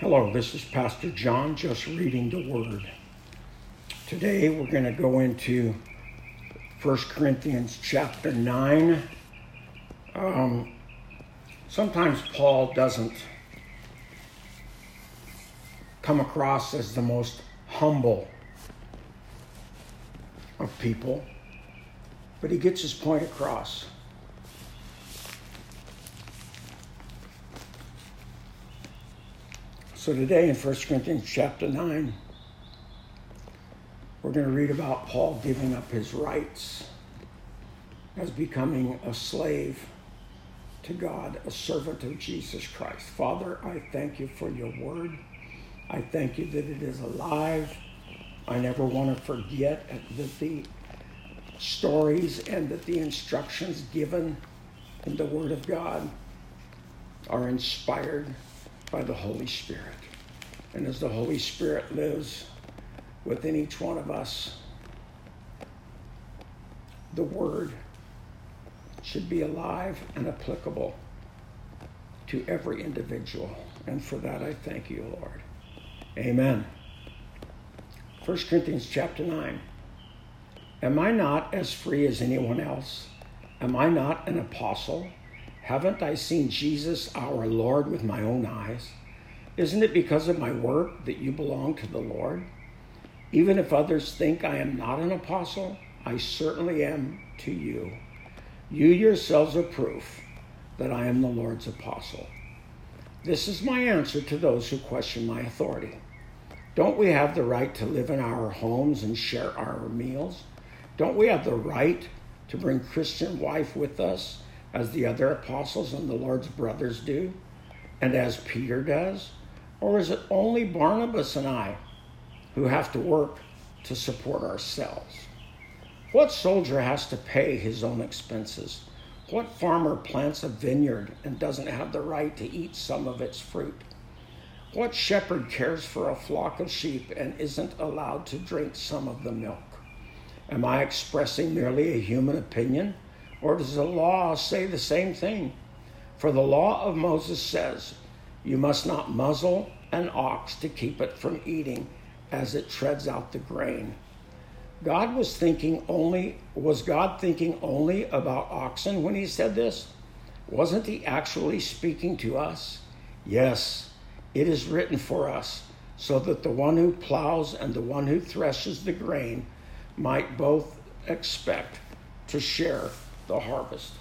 Hello, this is Pastor John, just reading the Word. Today we're going to go into 1 Corinthians chapter 9. Um, sometimes Paul doesn't come across as the most humble of people, but he gets his point across. So today in 1 Corinthians chapter 9, we're going to read about Paul giving up his rights as becoming a slave to God, a servant of Jesus Christ. Father, I thank you for your word. I thank you that it is alive. I never want to forget that the stories and that the instructions given in the Word of God are inspired by the Holy Spirit. And as the Holy Spirit lives within each one of us, the Word should be alive and applicable to every individual. And for that, I thank you, Lord. Amen. 1 Corinthians chapter 9. Am I not as free as anyone else? Am I not an apostle? Haven't I seen Jesus our Lord with my own eyes? Isn't it because of my work that you belong to the Lord? Even if others think I am not an apostle, I certainly am to you. You yourselves are proof that I am the Lord's apostle. This is my answer to those who question my authority. Don't we have the right to live in our homes and share our meals? Don't we have the right to bring Christian wife with us as the other apostles and the Lord's brothers do and as Peter does? Or is it only Barnabas and I who have to work to support ourselves? What soldier has to pay his own expenses? What farmer plants a vineyard and doesn't have the right to eat some of its fruit? What shepherd cares for a flock of sheep and isn't allowed to drink some of the milk? Am I expressing merely a human opinion, or does the law say the same thing? For the law of Moses says, You must not muzzle an ox to keep it from eating as it treads out the grain. God was thinking only was God thinking only about oxen when he said this? Wasn't he actually speaking to us? Yes, it is written for us, so that the one who plows and the one who threshes the grain might both expect to share the harvest.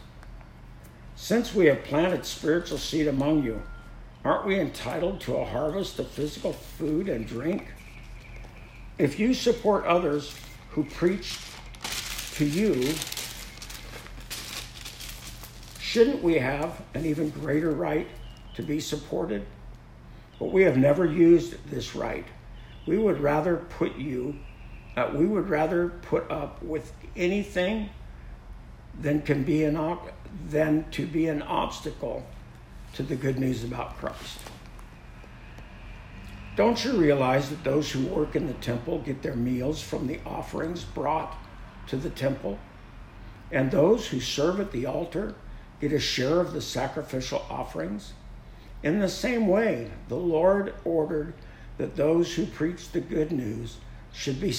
Since we have planted spiritual seed among you, aren't we entitled to a harvest of physical food and drink? If you support others who preach to you, shouldn't we have an even greater right to be supported? But we have never used this right. We would rather put you, uh, we would rather put up with anything than can be an than to be an obstacle to the good news about Christ. Don't you realize that those who work in the temple get their meals from the offerings brought to the temple? And those who serve at the altar get a share of the sacrificial offerings? In the same way, the Lord ordered that those who preach the good news should be,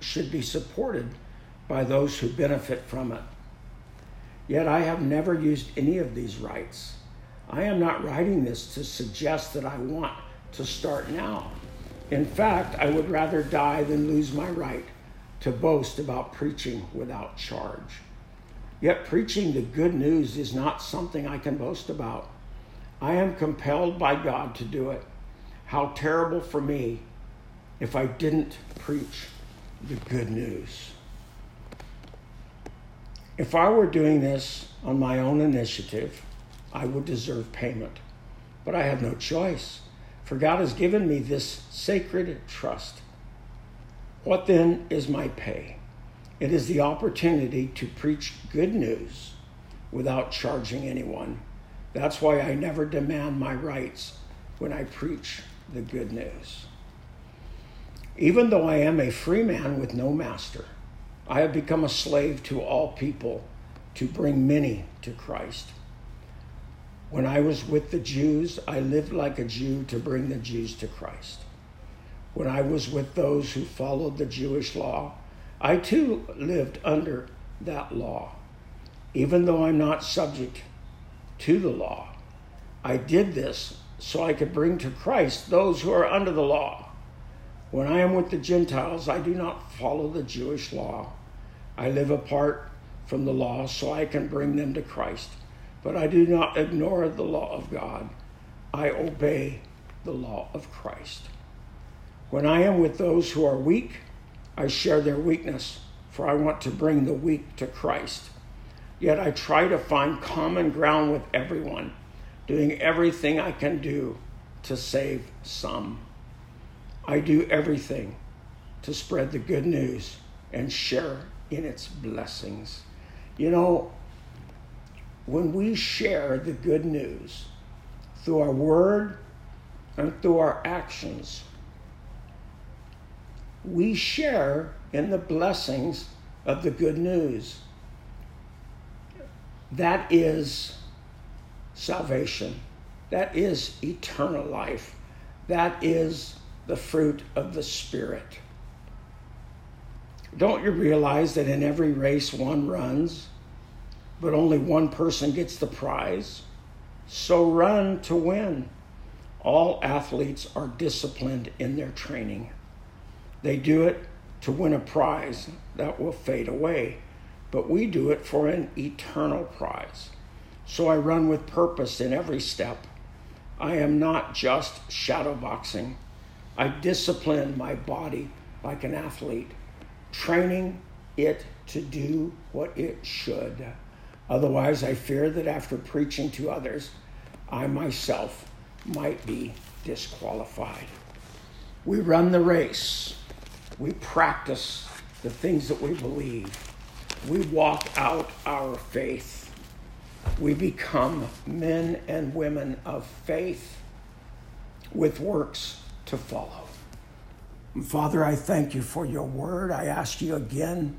should be supported by those who benefit from it. Yet I have never used any of these rights. I am not writing this to suggest that I want to start now. In fact, I would rather die than lose my right to boast about preaching without charge. Yet preaching the good news is not something I can boast about. I am compelled by God to do it. How terrible for me if I didn't preach the good news. If I were doing this on my own initiative, I would deserve payment. But I have no choice, for God has given me this sacred trust. What then is my pay? It is the opportunity to preach good news without charging anyone. That's why I never demand my rights when I preach the good news. Even though I am a free man with no master, I have become a slave to all people to bring many to Christ. When I was with the Jews, I lived like a Jew to bring the Jews to Christ. When I was with those who followed the Jewish law, I too lived under that law. Even though I'm not subject to the law, I did this so I could bring to Christ those who are under the law. When I am with the Gentiles, I do not follow the Jewish law. I live apart from the law so I can bring them to Christ. But I do not ignore the law of God. I obey the law of Christ. When I am with those who are weak, I share their weakness, for I want to bring the weak to Christ. Yet I try to find common ground with everyone, doing everything I can do to save some. I do everything to spread the good news and share in its blessings. You know, when we share the good news through our word and through our actions, we share in the blessings of the good news. That is salvation. That is eternal life. That is the fruit of the Spirit. Don't you realize that in every race one runs, but only one person gets the prize. So run to win. All athletes are disciplined in their training. They do it to win a prize that will fade away, but we do it for an eternal prize. So I run with purpose in every step. I am not just shadowboxing. I discipline my body like an athlete, training it to do what it should. Otherwise, I fear that after preaching to others, I myself might be disqualified. We run the race, we practice the things that we believe, we walk out our faith, we become men and women of faith with works to follow. Father, I thank you for your word. I ask you again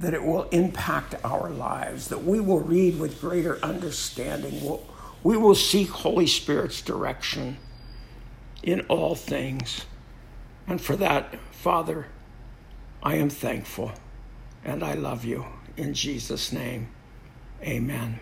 that it will impact our lives, that we will read with greater understanding. We'll, we will seek Holy Spirit's direction in all things. And for that, Father, I am thankful and I love you. In Jesus' name, amen.